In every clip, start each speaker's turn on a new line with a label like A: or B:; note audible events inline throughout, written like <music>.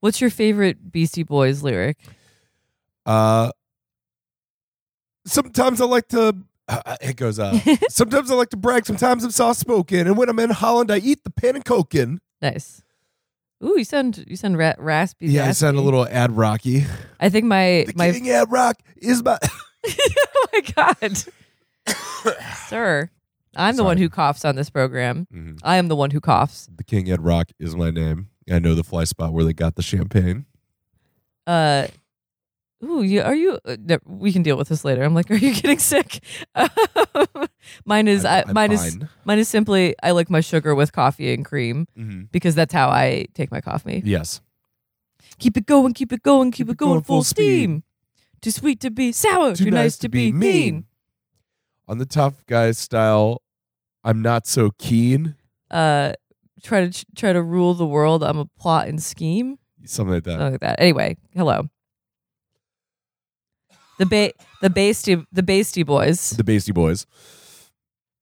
A: What's your favorite Beastie Boys lyric?
B: Uh, sometimes I like to. Uh, it goes. Uh, <laughs> sometimes I like to brag. Sometimes I'm soft spoken, and when I'm in Holland, I eat the pan and cokin.
A: Nice. Ooh, you sound you sound ra- raspy.
B: Yeah, I sound a little ad rocky.
A: I think my
B: The
A: my
B: king ad rock is my. <laughs>
A: oh my god, sir, I'm the one who coughs on this program.
B: Mhm.
A: I am the one who coughs.
B: The king ad rock is my name. I know the fly spot where they got the champagne.
A: Uh, ooh, you are you? Uh, no, we can deal with this later. I'm like, <laughs> are you getting sick? <laughs> mine is I,
B: I'm
A: mine is
B: fine.
A: mine is simply I like my sugar with coffee and cream
B: Mhm.
A: because that's how I take my coffee.
B: Yes.
A: Keep it going, keep it going, keep, it going, full steam. Too sweet to be sour, too, nice, to be mean.
B: On the tough guy style, I'm not so keen.
A: Uh, try to try to rule the world. I'm a plot and scheme.
B: Something like that.
A: Something like that. Anyway, hello. The ba- the Basty the Basty Boys,
B: the Beastie Boys.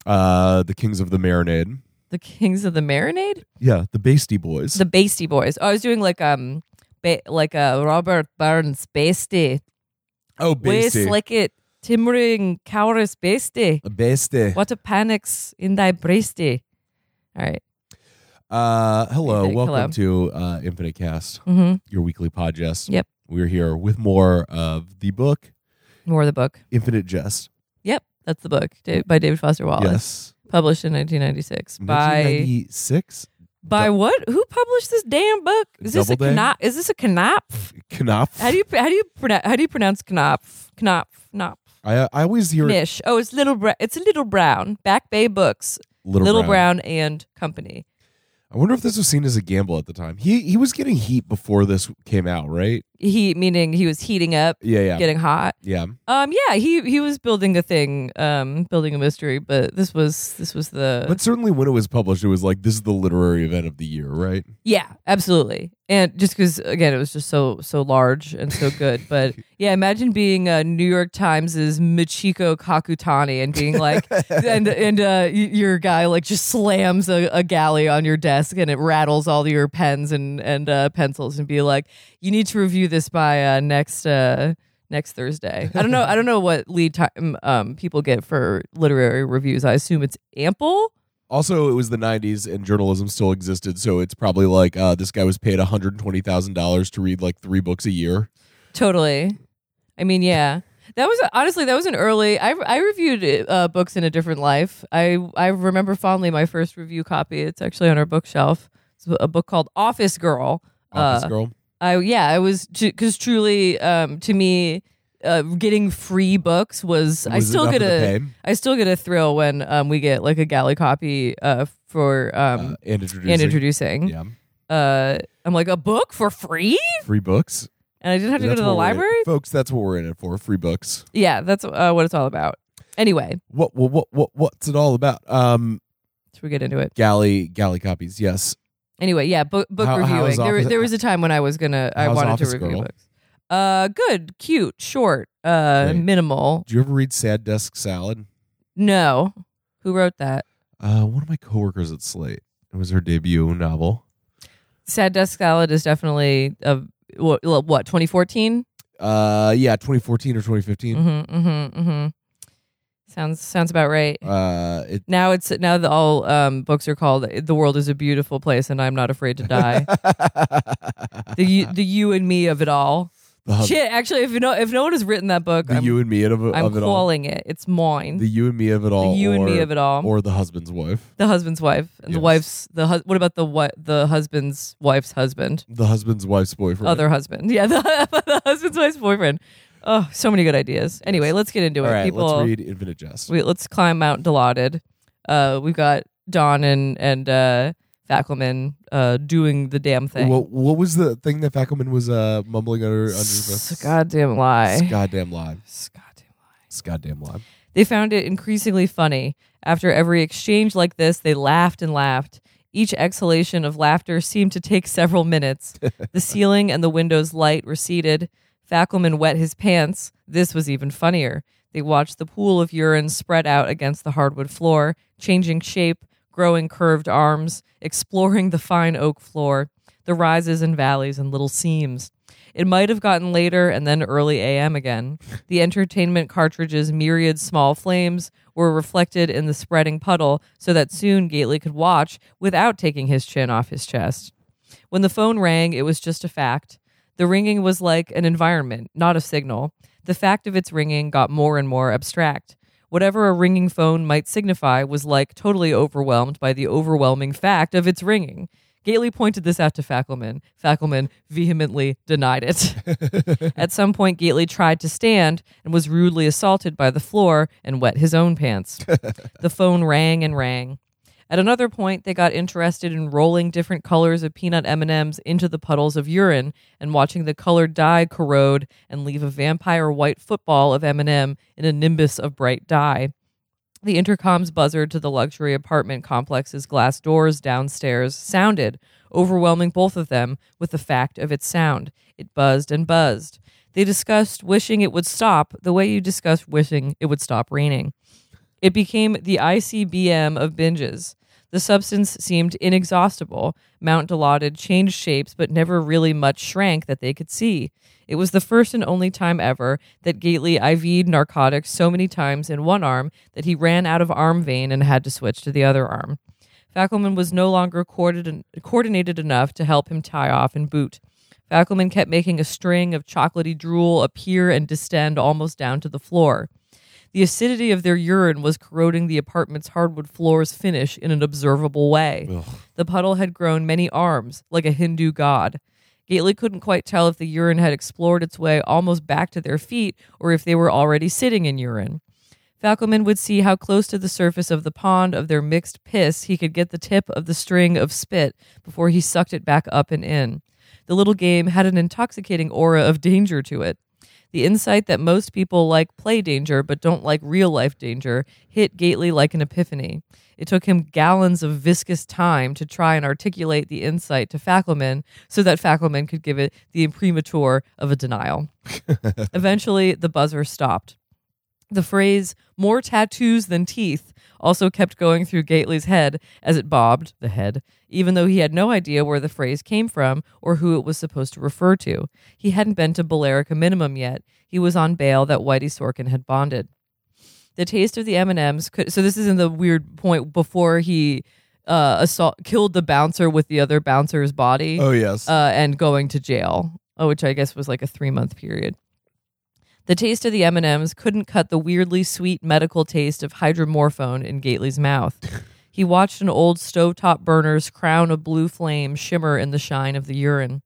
B: Uh, the Kings of the Marinade.
A: the Kings of the Marinade,
B: Yeah, the Beastie Boys.
A: the Basty Boys. Oh, I was doing like um, ba- like a Robert Burns Basty.
B: oh, Beastie.
A: slick it, timbering cowris Basty.
B: A Beastie.
A: What a panics in thy breasty. All right.
B: Uh, hello,
A: Infinite,
B: welcome to uh, Infinite Cast,
A: Mm-hmm.
B: your weekly podcast.
A: Yep.
B: We're here with more of the book
A: More of the book.
B: Infinite Jest.
A: Yep, that's the book by David Foster Wallace,
B: Yes.
A: published in 1996 by
B: 1996.
A: by what? Who published this damn book? Is this a? Knopf? Is this a Knopf?
B: Knopf.
A: How do you how do you pronounce how do you pronounce Knopf? Knopf, Knopf,
B: I I always hear
A: Nish. Oh, it's little Bra- it's Little Brown. Back Bay Books,
B: Little,
A: Little,
B: Brown.
A: Brown. and Company.
B: I wonder if this was seen as a gamble at the time. He he was getting heat before this came out, right?
A: He meaning he was heating up,
B: Yeah, yeah,
A: getting hot.
B: yeah.
A: Um, yeah, he he was building a thing, um, building a mystery. But this was this was the
B: But certainly when it was published, it was like this is the literary event of the year, right?
A: Yeah, absolutely. And just because again, it was just so so large and so good. But <laughs> yeah, imagine being uh, New York Times's Michiko Kakutani and being like, <laughs> and and uh, your guy like just slams a, a galley on your desk and it rattles all your pens and and uh, pencils and be like, you need to review this by uh, next. Uh, Next Thursday. I don't know. I don't know what lead time um, people get for literary reviews. I assume it's ample.
B: Also, it was the '90s and journalism still existed, so it's probably like uh, this guy was paid 120 thousand dollars to read like three books a year.
A: Totally. I mean, yeah. That was honestly that was an early. I I reviewed uh, books in a different life. I I remember fondly my first review copy. It's actually on our bookshelf. It's a book called Office Girl.
B: Office
A: Uh,
B: Girl.
A: I yeah, I was because truly um, to me, uh, getting free books was, I
B: Was
A: still
B: enough
A: get
B: of the
A: a I still get a thrill when um, we get like a galley copy uh, for um,
B: uh, and introducing.
A: and introducing.
B: Yeah,
A: Uh, I'm like a book for free,
B: free books.
A: and I didn't have to go
B: That's
A: to the
B: what we're in-
A: library.
B: folks. That's what we're in it for. Free books.
A: Yeah, that's uh, what it's all about. Anyway,
B: What what what what what's it all about? Um,
A: should we get into it?
B: galley galley copies. Yes.
A: Anyway, yeah, book book
B: How- how
A: reviewing.
B: is
A: There,
B: Office-
A: there was a time when I was gonna, I
B: How's
A: wanted
B: Office
A: to review
B: Girl?
A: books. Uh, good, cute, short, uh,
B: Great.
A: minimal.
B: Did you ever read Sad Desk Salad?
A: No, who wrote that?
B: Uh, one of my coworkers at Slate. It was her debut novel.
A: Sad Desk Salad is definitely a what? What? 2014.
B: Uh, yeah, 2014 or 2015.
A: Mm-hmm. Mm-hmm. Mm-hmm. Sounds sounds about right.
B: Uh, it
A: Now it's now that all um, books are called "The World Is a Beautiful Place" and I'm not afraid to die. <laughs> the you, the you and me of it all. Shit, actually, if you know if no one has written that book,
B: the
A: I'm,
B: you and me of,
A: I'm
B: of it all.
A: calling it. It's mine.
B: The you and me of it all.
A: The you and me of it all.
B: Or the husband's wife.
A: the husband's wife and the wife's the hu- what about the what the husband's wife's husband
B: The husband's wife's boyfriend.
A: other husband yeah the, <laughs> the husband's wife's boyfriend oh so many good ideas anyway let's get into
B: All
A: it
B: right,
A: people
B: let's read Infinite Jest.
A: we, let's climb Mount Dilaudid uh we've got Don and and uh Fackelman uh doing the damn thing
B: What, what was the thing that Fackelman was uh, mumbling under under
A: S-
B: breath?
A: goddamn lie
B: It's goddamn lie.
A: S- goddamn lie
B: It's goddamn lie.
A: They found it increasingly funny. After every exchange like this, they laughed and laughed. Each exhalation of laughter seemed to take several minutes. <laughs> the ceiling and the window's light receded. Fackelman wet his pants. This was even funnier. They watched the pool of urine spread out against the hardwood floor, changing shape, growing curved arms, exploring the fine oak floor. the rises and valleys and little seams. It might have gotten later and then early AM again. The entertainment cartridge's myriad small flames were reflected in the spreading puddle so that soon Gately could watch without taking his chin off his chest. When the phone rang, it was just a fact. The ringing was like an environment, not a signal. The fact of its ringing got more and more abstract. Whatever a ringing phone might signify was like totally overwhelmed by the overwhelming fact of its ringing. Gately pointed this out to Fackelman. Fackelman vehemently denied it. <laughs> At some point, Gately tried to stand and was rudely assaulted by the floor and wet his own pants. <laughs> the phone rang and rang. At another point, they got interested in rolling different colors of peanut M&Ms into the puddles of urine and watching the colored dye corrode and leave a vampire white football of M&M in a nimbus of bright dye. The intercom's buzzer to the luxury apartment complex's glass doors downstairs sounded, overwhelming both of them with the fact of its sound. It buzzed and buzzed. They discussed wishing it would stop the way you discuss wishing it would stop raining. It became the ICBM of binges. The substance seemed inexhaustible. Mount Dilaudid changed shapes, but never really much shrank that they could see. It was the first and only time ever that Gately IV'd narcotics so many times in one arm that he ran out of arm vein and had to switch to the other arm. Fackelman was no longer coordinated enough to help him tie off and boot. Fackelman kept making a string of chocolatey drool appear and distend almost down to the floor. The acidity of their urine was corroding the apartment's hardwood floor's finish in an observable way.
B: Ugh.
A: The puddle had grown many arms, like a Hindu god. Gately couldn't quite tell if the urine had explored its way almost back to their feet or if they were already sitting in urine. Fackelman would see how close to the surface of the pond of their mixed piss he could get the tip of the string of spit before he sucked it back up and in. The little game had an intoxicating aura of danger to it. The insight that most people like play danger but don't like real life danger hit Gately like an epiphany. It took him gallons of viscous time to try and articulate the insight to Fackelman so that Fackelman could give it the imprimatur of a denial. <laughs> Eventually, the buzzer stopped. The phrase, more tattoos than teeth, also kept going through Gately's head as it bobbed, the head, even though he had no idea where the phrase came from or who it was supposed to refer to. He hadn't been to Billerica Minimum yet. He was on bail that Whitey Sorkin had bonded. The taste of the M&Ms could so this is in the weird point before he uh assault killed the bouncer with the other bouncer's body
B: Oh yes.
A: uh and going to jail, uh, which I guess was like a 3 month period. The taste of the M&Ms couldn't cut the weirdly sweet medical taste of hydromorphone in Gately's mouth. <laughs> he watched an old stovetop burner's crown of blue flame shimmer in the shine of the urine.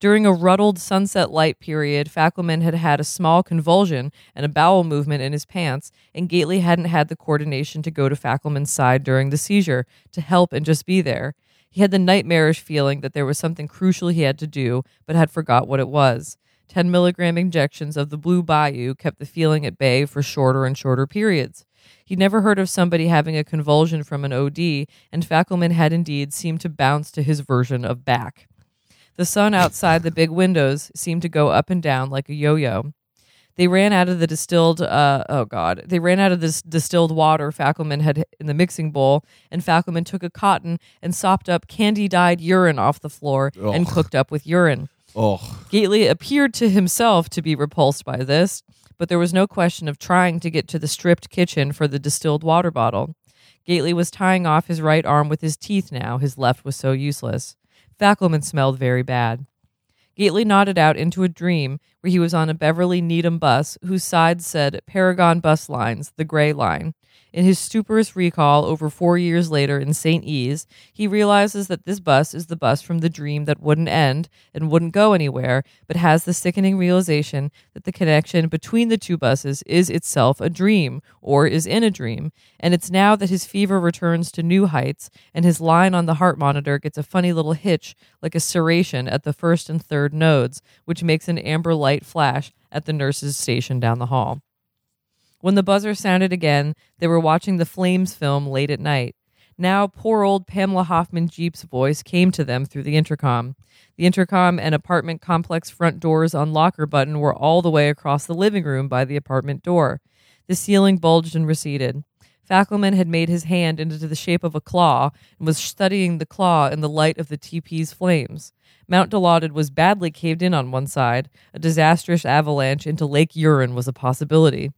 A: During a ruddled sunset light period, Fackelman had had a small convulsion and a bowel movement in his pants, and Gately hadn't had the coordination to go to Fackelman's side during the seizure to help and just be there. He had the nightmarish feeling that there was something crucial he had to do, but had forgot what it was. 10 milligram injections of the Blue Bayou kept the feeling at bay for shorter and shorter periods. He'd never heard of somebody having a convulsion from an OD, and Fackelman had indeed seemed to bounce to his version of back. The sun outside the big windows seemed to go up and down like a yo yo. They ran out of the distilled, uh, oh God, they ran out of this distilled water Fackelman had in the mixing bowl, and Fackelman took a cotton and sopped up candy dyed urine off the floor and cooked up with urine.
B: oh,
A: Gately appeared to himself to be repulsed by this, but there was no question of trying to get to the stripped kitchen for the distilled water bottle. Gately was tying off his right arm with his teeth now, his left was so useless. Fackelman smelled very bad. Gately nodded out into a dream where he was on a Beverly Needham bus whose sides said Paragon Bus Lines, the Gray Line. In his stuporous recall over four years later in St. E's, he realizes that this bus is the bus from the dream that wouldn't end and wouldn't go anywhere, but has the sickening realization that the connection between the two buses is itself a dream, or is in a dream. And it's now that his fever returns to new heights, and his line on the heart monitor gets a funny little hitch, like a serration at the first and third nodes, which makes an amber light flash at the nurse's station down the hall. When the buzzer sounded again, they were watching the Flames film late at night. Now, poor old Pamela Hoffman Jeep's voice came to them through the intercom. The intercom and apartment complex front doors on locker button were all the way across the living room by the apartment door. The ceiling bulged and receded. Fackelman had made his hand into the shape of a claw and was studying the claw in the light of the teepee's flames. Mount Dilaudid was badly caved in on one side. A disastrous avalanche into Lake Urine was a possibility.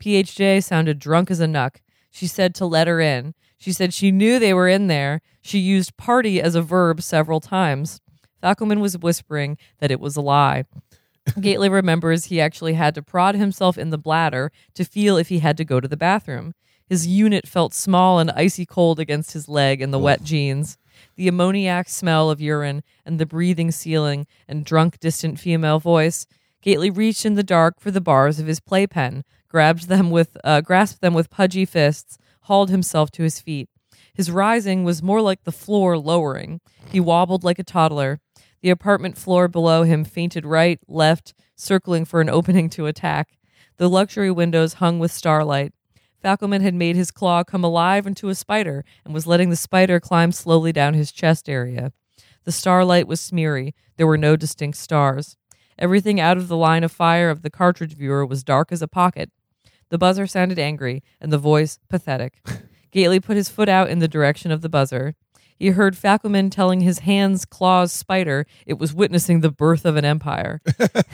A: PHJ sounded drunk as a nuck. She said to let her in. She said she knew they were in there. She used party as a verb several times. Fackelman was whispering that it was a lie. <laughs> Gately remembers he actually had to prod himself in the bladder to feel if he had to go to the bathroom. His unit felt small and icy cold against his leg in the wet jeans. The ammoniac smell of urine and the breathing ceiling and drunk, distant female voice. Gately reached in the dark for the bars of his playpen, grabbed them with, uh, grasped them with pudgy fists, hauled himself to his feet. His rising was more like the floor lowering. He wobbled like a toddler. The apartment floor below him fainted right, left, circling for an opening to attack. The luxury windows hung with starlight. Fackelman had made his claw come alive into a spider and was letting the spider climb slowly down his chest area. The starlight was smeary. There were no distinct stars. Everything out of the line of fire of the cartridge viewer was dark as a pocket. The buzzer sounded angry, and the voice pathetic. Gately put his foot out in the direction of the buzzer. He heard Fackelman telling his hands, claws, spider it was witnessing the birth of an empire.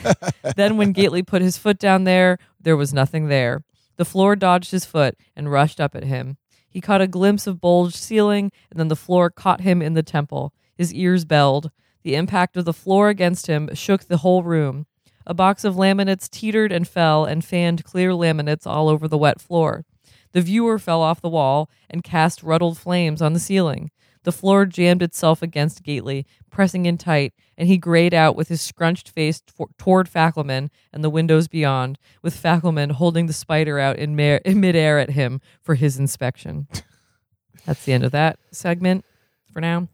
A: <laughs> then, when Gately put his foot down there, there was nothing there. The floor dodged his foot and rushed up at him. He caught a glimpse of bulged ceiling, and then the floor caught him in the temple. His ears belled. The impact of the floor against him shook the whole room. A box of laminates teetered and fell and fanned clear laminates all over the wet floor. The viewer fell off the wall and cast ruddled flames on the ceiling. The floor jammed itself against Gately, pressing in tight, and he grayed out with his scrunched face t- toward Fackelman and the windows beyond, with Fackelman holding the spider out in, in midair at him for his inspection. <laughs> That's the end of that segment for now.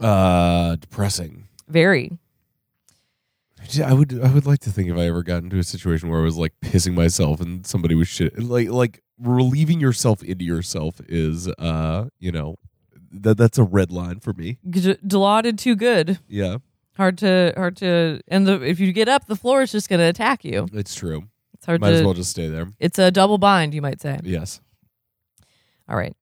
B: Uh, depressing.
A: Very.
B: I would I would like to think if I ever got into a situation where I was like pissing myself and somebody was shit like like relieving yourself into yourself is uh you know that that's a red line for me.
A: G- Dilaudid too good.
B: Yeah,
A: Hard to hard to and the if you get up, the floor is just going to attack you.
B: it's true.
A: It's hard
B: Might
A: to.
B: as well just stay there.
A: It's a double bind, you might say.
B: Yes.
A: All right.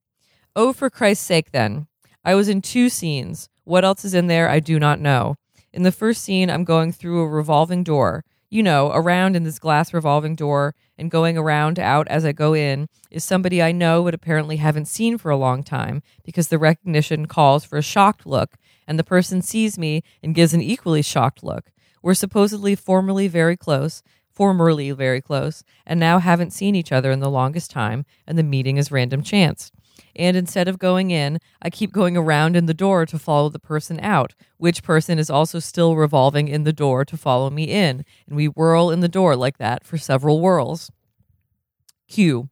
A: Oh, for Christ's sake, then. I was in two scenes. What else is in there? I do not know. In the first scene, I'm going through a revolving door. You know, around in this glass revolving door, and going around out as I go in is somebody I know but apparently haven't seen for a long time because the recognition calls for a shocked look, and the person sees me and gives an equally shocked look. We're supposedly formerly very close, formerly very close, and now haven't seen each other in the longest time, and the meeting is random chance. And instead of going in, I keep going around in the door to follow the person out, which person is also still revolving in the door to follow me in. And we whirl in the door like that for several whirls. Q.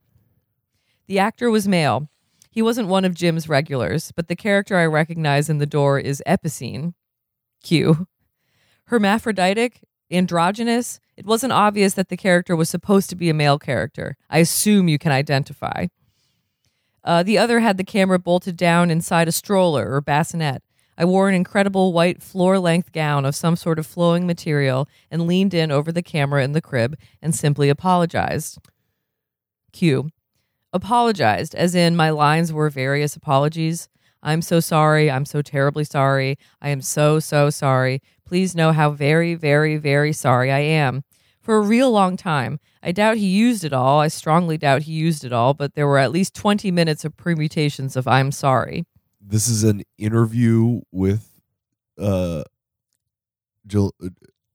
A: The actor was male. He wasn't one of Jim's regulars, but the character I recognize in the door is Epicene. Q. Hermaphroditic, androgynous, it wasn't obvious that the character was supposed to be a male character. I assume you can identify. Uh, the other had the camera bolted down inside a stroller or bassinet. I wore an incredible white floor length gown of some sort of flowing material and leaned in over the camera in the crib and simply apologized. Q. Apologized, as in my lines were various apologies. I'm so sorry. I'm so terribly sorry. I am so, so sorry. Please know how very, very, very sorry I am. For a real long time, I doubt he used it all. I strongly doubt he used it all, but there were at least 20 minutes of permutations of I'm sorry.
B: This is an interview with uh, jo-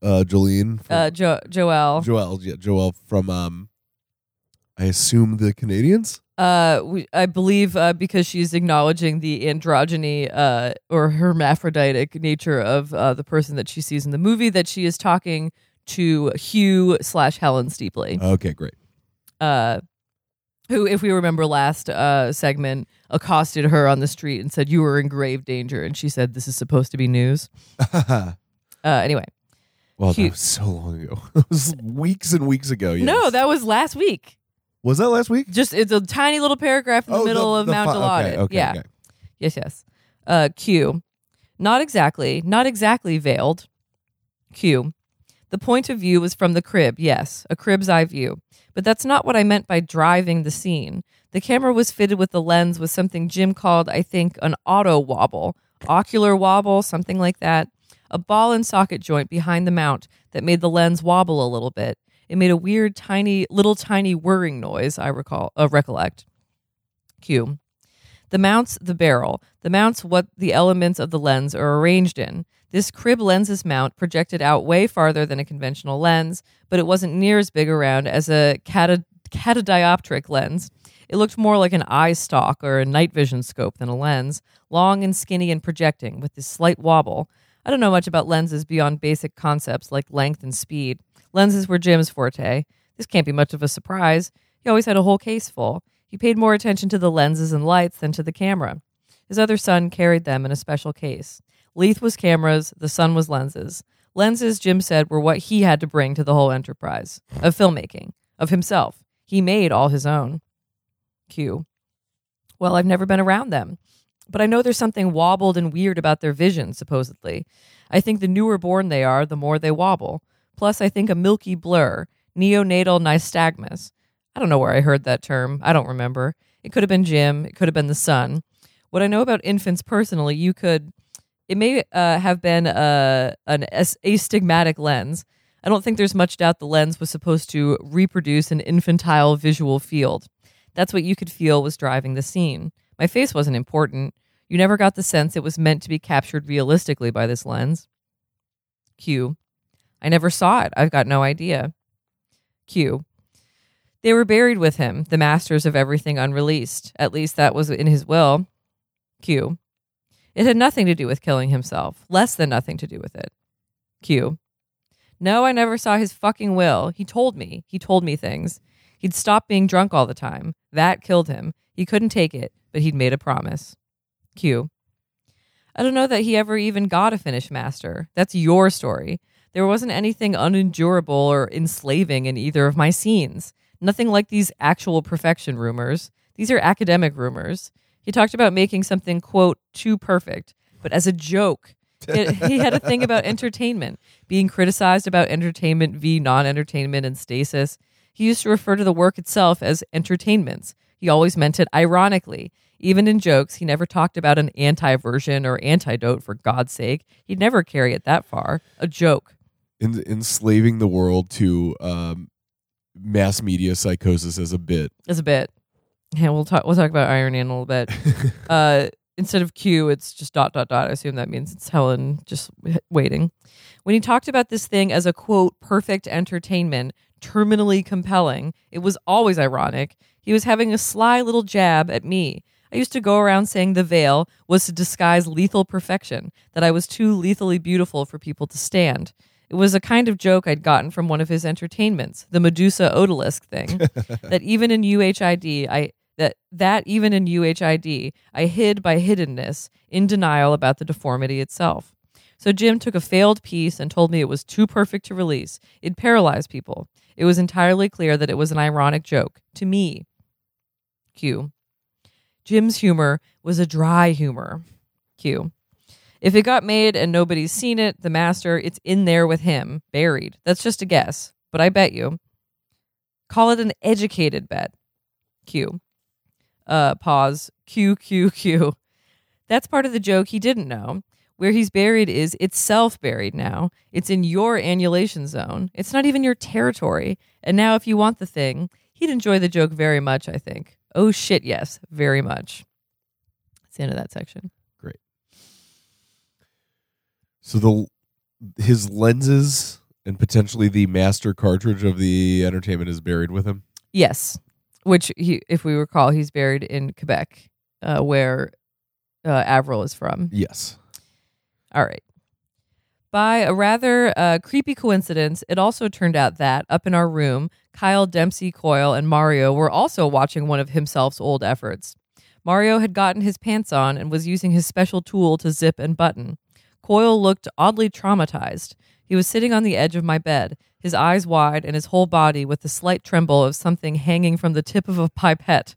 B: uh Jolene. From,
A: Uh, jo- Joelle.
B: Joelle. Yeah, Joelle from um, I assume the Canadians.
A: Uh, we, I believe uh, because she's acknowledging the androgyny uh, or hermaphroditic nature of uh, the person that she sees in the movie, that she is talking to Hugh slash Helen Steeply,
B: Okay, great.
A: uh, who, if we remember last uh, segment, accosted her on the street and said, You were in grave danger. And she said, This is supposed to be news. <laughs> Uh, anyway,
B: well,
A: Cute.
B: that was so long ago. <laughs> it was weeks and weeks ago. Yes.
A: no, that was last week.
B: was that last week.
A: Just it's a tiny little paragraph in the
B: Oh,
A: middle of Mount
B: fi-
A: Dilaudid.
B: Okay, okay,
A: yeah.
B: okay.
A: Yes, yes. Uh, Q. Not exactly, not exactly veiled. Q. The point of view was from the crib, yes, a crib's eye view. But that's not what I meant by driving the scene. The camera was fitted with the lens with something Jim called, I think, an auto wobble, ocular wobble, something like that. A ball and socket joint behind the mount that made the lens wobble a little bit. It made a weird, tiny, little tiny whirring noise, I recall, uh, recollect. Q. The mounts the barrel. The mounts what the elements of the lens are arranged in. This crib lens's mount projected out way farther than a conventional lens, but it wasn't near as big around as a cata- catadioptric lens. It looked more like an eye stalk or a night vision scope than a lens, long and skinny and projecting, with this slight wobble. I don't know much about lenses beyond basic concepts like length and speed. Lenses were Jim's forte. This can't be much of a surprise. He always had a whole case full. He paid more attention to the lenses and lights than to the camera. His other son carried them in a special case. Leith was cameras, the sun was lenses. Lenses, Jim said, were what he had to bring to the whole enterprise of filmmaking, of himself. He made all his own. Q. Well, I've never been around them, but I know there's something wobbled and weird about their vision, supposedly. I think the newer born they are, the more they wobble. Plus, I think a milky blur, neonatal nystagmus. I don't know where I heard that term. I don't remember. It could have been Jim. It could have been the sun. What I know about infants personally, you could. It may uh, have been a, an astigmatic lens. I don't think there's much doubt the lens was supposed to reproduce an infantile visual field. That's what you could feel was driving the scene. My face wasn't important. You never got the sense it was meant to be captured realistically by this lens. Q. I never saw it. I've got no idea. Q. They were buried with him, the masters of everything unreleased. At least that was in his will. Q. It had nothing to do with killing himself, less than nothing to do with it. Q. No, I never saw his fucking will. He told me. He told me things. He'd stopped being drunk all the time. That killed him. He couldn't take it, but he'd made a promise. Q. I don't know that he ever even got a finished master. That's your story. There wasn't anything unendurable or enslaving in either of my scenes. Nothing like these actual perfection rumors. These are academic rumors. He talked about making something, quote, too perfect, but as a joke. It, he had a thing about entertainment, being criticized about entertainment v non entertainment and stasis. He used to refer to the work itself as entertainments. He always meant it ironically. Even in jokes, he never talked about an anti version or antidote, for God's sake. He'd never carry it that far. A joke.
B: En- enslaving the world to um, mass media psychosis as a bit.
A: As a bit. Yeah, <laughs> we'll talk. We'll talk about irony in a little bit. <laughs> uh, instead of Q, it's just dot dot dot. I assume that means it's Helen just waiting. When he talked about this thing as a quote perfect entertainment, terminally compelling, it was always ironic. He was having a sly little jab at me. I used to go around saying the veil was to disguise lethal perfection, that I was too lethally beautiful for people to stand. It was a kind of joke I'd gotten from one of his entertainments, the Medusa Odalisque thing, <laughs> that even in UHID, I that that even in UHID, I hid by hiddenness, in denial about the deformity itself. So Jim took a failed piece and told me it was too perfect to release. It paralyzed people. It was entirely clear that it was an ironic joke to me. Q. Jim's humor was a dry humor. Q. If it got made and nobody's seen it, the master, it's in there with him, buried. That's just a guess, but I bet you. Call it an educated bet. Q. Uh, pause. Q, Q, Q. That's part of the joke he didn't know. Where he's buried is itself buried now. It's in your annulation zone. It's not even your territory. And now, if you want the thing, he'd enjoy the joke very much, I think. Oh, shit, yes, very much. That's the end of that section. Great.
B: So the his lenses and potentially the master cartridge of the entertainment is buried with him.
A: Yes, which he, if we recall, he's buried in Quebec, uh, where uh, Avril is from.
B: Yes.
A: All right. By a rather uh, creepy coincidence, it also turned out that up in our room, Kyle Dempsey Coyle and Mario were also watching one of himself's old efforts. Mario had gotten his pants on and was using his special tool to zip and button. Coyle looked oddly traumatized. He was sitting on the edge of my bed, his eyes wide and his whole body with the slight tremble of something hanging from the tip of a pipette.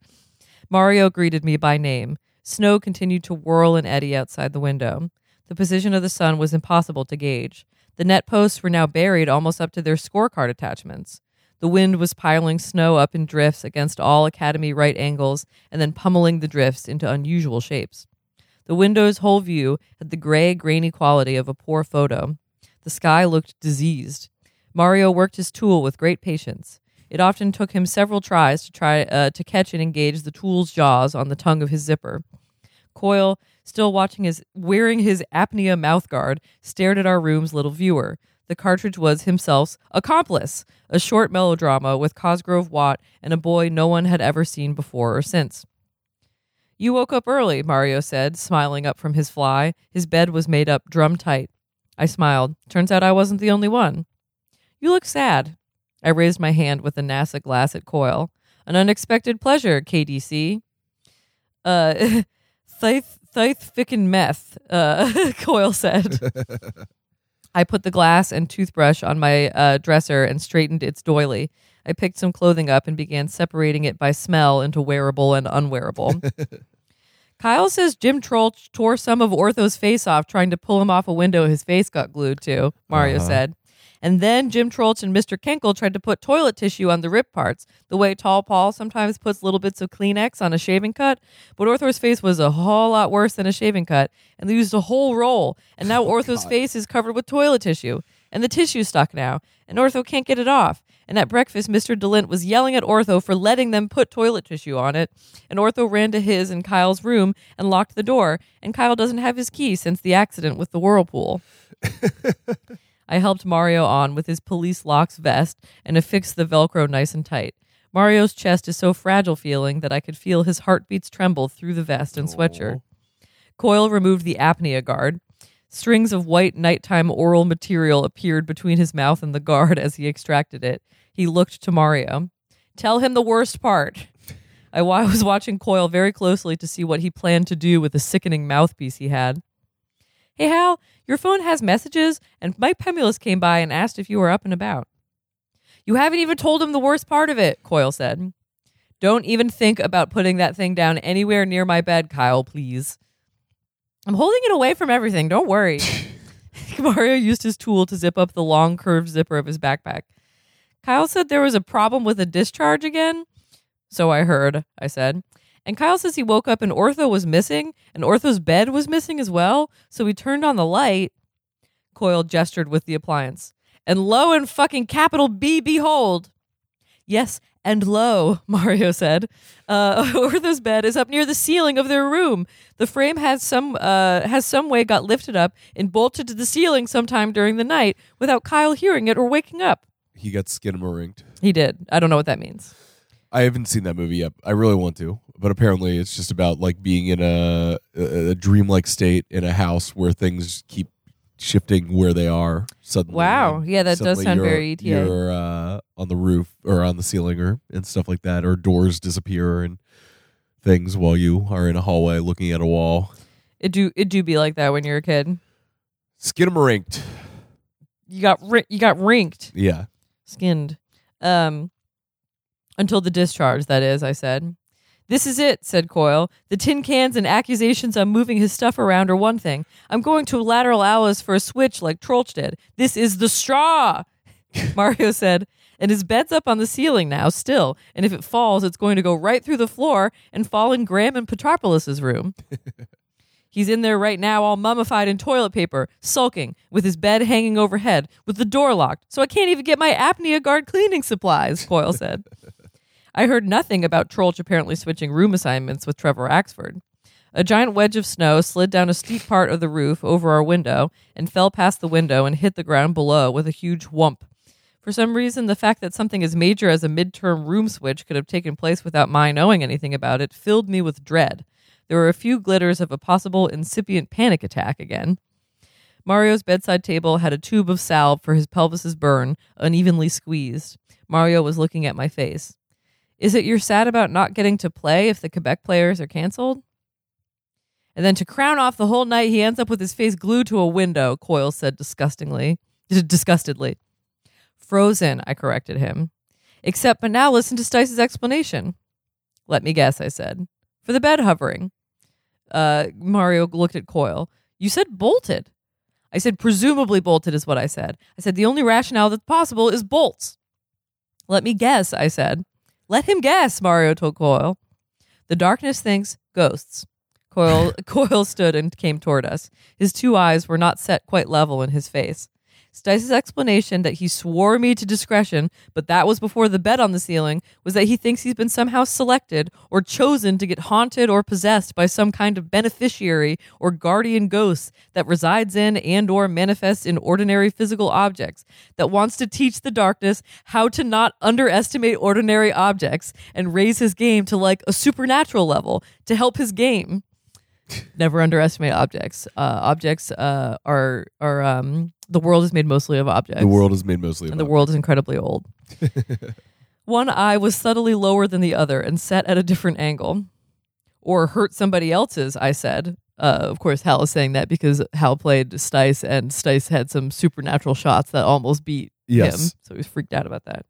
A: Mario greeted me by name. Snow continued to whirl and eddy outside the window. The position of the sun was impossible to gauge. The net posts were now buried almost up to their scorecard attachments. The wind was piling snow up in drifts against all Academy right angles and then pummeling the drifts into unusual shapes. The window's whole view had the gray, grainy quality of a poor photo. The sky looked diseased. Mario worked his tool with great patience. It often took him several tries to try uh, to catch and engage the tool's jaws on the tongue of his zipper. Coyle, still watching his wearing his apnea mouthguard, stared at our room's little viewer. The cartridge was himself's Accomplice, a short melodrama with Cosgrove Watt and a boy no one had ever seen before or since. You woke up early, Mario said, smiling up from his fly. His bed was made up drum tight. I smiled. Turns out I wasn't the only one. You look sad. I raised my hand with the NASA glass at Coyle. An unexpected pleasure, KDC. Uh, <laughs> Thyth, Thyth Ficken Meth, uh, <laughs> Coyle said. <laughs> I put the glass and toothbrush on my uh, dresser and straightened its doily. I picked some clothing up and began separating it by smell into wearable and unwearable. Kyle says Jim Troll tore some of Ortho's face off trying to pull him off a window his face got glued to, Mario
B: Uh-huh.
A: said. And then Jim Troeltsch and Mr. Kenkle tried to put toilet tissue on the rip parts, the way Tall Paul sometimes puts little bits of Kleenex on a shaving cut. But Ortho's face was a whole lot worse than a shaving cut, and they used a whole roll. And now <laughs> Ortho's face is covered with toilet tissue, and the tissue's stuck now, and Ortho can't get it off. And at breakfast, Mr. DeLint was yelling at Ortho for letting them put toilet tissue on it. And Ortho ran to his and Kyle's room and locked the door. And Kyle doesn't have his key since the accident with the whirlpool. <laughs> I helped Mario on with his police locks vest and affixed the Velcro nice and tight. Mario's chest is so fragile feeling that I could feel his heartbeats tremble through the vest and sweatshirt. Coyle removed the apnea guard. Strings of white nighttime oral material appeared between his mouth and the guard as he extracted it. He looked to Mario. Tell him the worst part. <laughs> I was watching Coyle very closely to see what he planned to do with the sickening mouthpiece he had. Hey, Hal, your phone has messages, and Mike Pemulis came by and asked if you were up and about. You haven't even told him the worst part of it, Coyle said. Don't even think about putting that thing down anywhere near my bed, Kyle, please. I'm holding it away from everything. Don't worry. <laughs> Mario used his tool to zip up the long curved zipper of his backpack. Kyle said there was a problem with a discharge again. So I heard, I said. And Kyle says he woke up and Ortho was missing, and Ortho's bed was missing as well. So he turned on the light. Coyle gestured with the appliance. And lo and fucking capital B, behold. Yes, and lo, <laughs> Mario said. Uh, <laughs> Ortho's bed is up near the ceiling of their room. The frame has some uh, has some way got lifted up and bolted to the ceiling sometime during the night without Kyle hearing it or waking up.
B: He got skinamarink.
A: He did. I don't know what that means.
B: I haven't seen that movie yet. I really want to, but apparently it's just about like being in a, a, a dreamlike state in a house where things keep shifting where they are suddenly.
A: Wow. Yeah, that does sound very ETA.
B: You're uh, on the roof or on the ceiling or and stuff like that, or doors disappear and things while you are in a hallway looking at a wall.
A: It do it do be like that when you're a kid.
B: Skinamarinked.
A: You got ri- you got rinked.
B: Yeah.
A: Skinned um until the discharge that is i said. This is it said coyle. The tin cans and accusations i'm moving his stuff around are one thing. I'm going to Lateral Alice for a switch like Troeltsch did. This is the straw <laughs> mario said. And his bed's up on the ceiling now still. And if it falls it's going to go right through the floor and fall in graham and petropolis's room <laughs> He's in there right now, all mummified in toilet paper, sulking, with his bed hanging overhead, with the door locked, so I can't even get my apnea guard cleaning supplies, <laughs> Coyle said. I heard nothing about Troeltsch apparently switching room assignments with Trevor Axford. A giant wedge of snow slid down a steep part of the roof over our window and fell past the window and hit the ground below with a huge whump. For some reason, the fact that something as major as a midterm room switch could have taken place without my knowing anything about it filled me with dread. There were a few glitters of a possible incipient panic attack again. Mario's bedside table had a tube of salve for his pelvis's burn, unevenly squeezed. Mario was looking at my face. Is it you're sad about not getting to play if the Quebec players are canceled? And then to crown off the whole night, he ends up with his face glued to a window, Coyle said disgustingly. <laughs> Disgustedly. Frozen, I corrected him. Except, but now listen to Stice's explanation. Let me guess, I said. For the bed hovering. Uh, Mario looked at Coyle. You said bolted. I said presumably bolted is what I said. I said the only rationale that's possible is bolts. Let me guess, I said. Let him guess, Mario told Coyle. The darkness thinks ghosts. Coyle, <laughs> Coyle stood and came toward us. His two eyes were not set quite level in his face. Stice's explanation that he swore me to discretion, but that was before the bed on the ceiling, was that he thinks he's been somehow selected or chosen to get haunted or possessed by some kind of beneficiary or guardian ghost that resides in and or manifests in ordinary physical objects, that wants to teach the darkness how to not underestimate ordinary objects and raise his game to like a supernatural level to help his game. Never underestimate objects. Uh, objects uh, are are um, the world is made mostly of objects.
B: The world is made mostly of
A: and the world is incredibly old. <laughs> One eye was subtly lower than the other and set at a different angle. Or hurt somebody else's, I said. Uh, of course, Hal is saying that because Hal played Stice and Stice had some supernatural shots that almost beat
B: Yes.
A: him. So he was freaked out about that.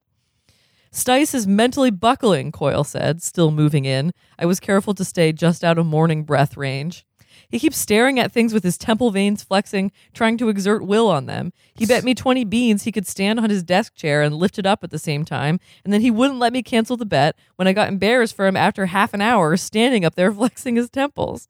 A: Stice is mentally buckling, Coyle said, still moving in. I was careful to stay just out of morning breath range. He keeps staring at things with his temple veins flexing, trying to exert will on them. He bet me 20 beans he could stand on his desk chair and lift it up at the same time, and then he wouldn't let me cancel the bet when I got embarrassed for him after half an hour standing up there <laughs> flexing his temples.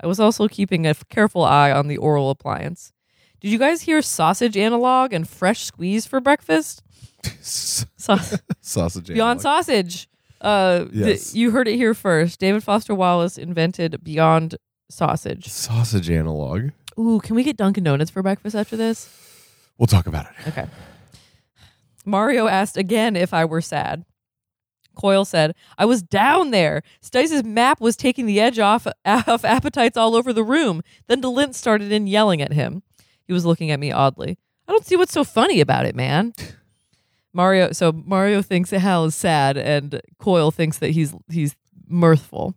A: I was also keeping a careful eye on the oral appliance. Did you guys hear sausage analog and fresh squeeze for breakfast? <laughs> Sausage.
B: sausage.
A: Beyond
B: analog.
A: Sausage. Uh, th-
B: Yes.
A: you heard it here first. David Foster Wallace invented Beyond Sausage.
B: Sausage analog.
A: Ooh, can we get Dunkin' Donuts for breakfast after this?
B: We'll talk about it.
A: Okay. Mario asked again if I were sad. Coyle said, I was down there. Stice's map was taking the edge off of appetites all over the room. Then DeLint started in yelling at him. He was looking at me oddly. I don't see what's so funny about it, man. Mario so Mario thinks that Hal is sad and Coyle thinks that he's he's mirthful.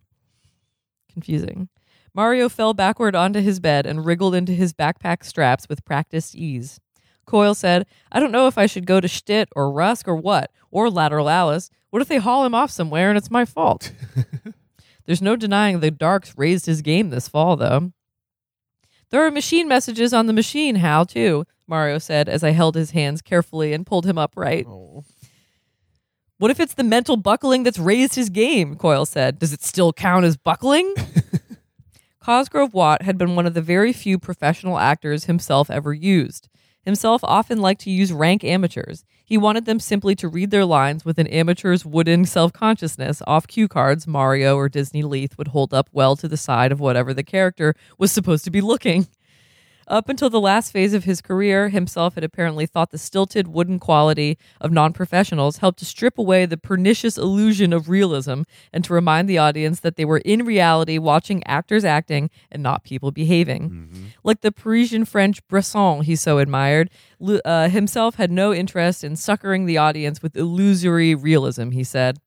A: Confusing. Mario fell backward onto his bed and wriggled into his backpack straps with practiced ease. Coyle said, I don't know if I should go to Schtitt or Rusk or what, or Lateral Alice. What if they haul him off somewhere and it's my fault? <laughs> There's no denying the Darks raised his game this fall, though. There are machine messages on the machine, Hal, too, Mario said as I held his hands carefully and pulled him upright. Oh. What if it's the mental buckling that's raised his game? Coyle said. Does it still count as buckling? <laughs> Cosgrove Watt had been one of the very few professional actors himself ever used. Himself often liked to use rank amateurs. He wanted them simply to read their lines with an amateur's wooden self consciousness off cue cards Mario or Disney Leith would hold up well to the side of whatever the character was supposed to be looking. Up until the last phase of his career, himself had apparently thought the stilted wooden quality of non professionals helped to strip away the pernicious illusion of realism and to remind the audience that they were in reality watching actors acting and not people behaving. Like the Parisian French Bresson he so admired, uh, himself had no interest in succouring the audience with illusory realism, he said.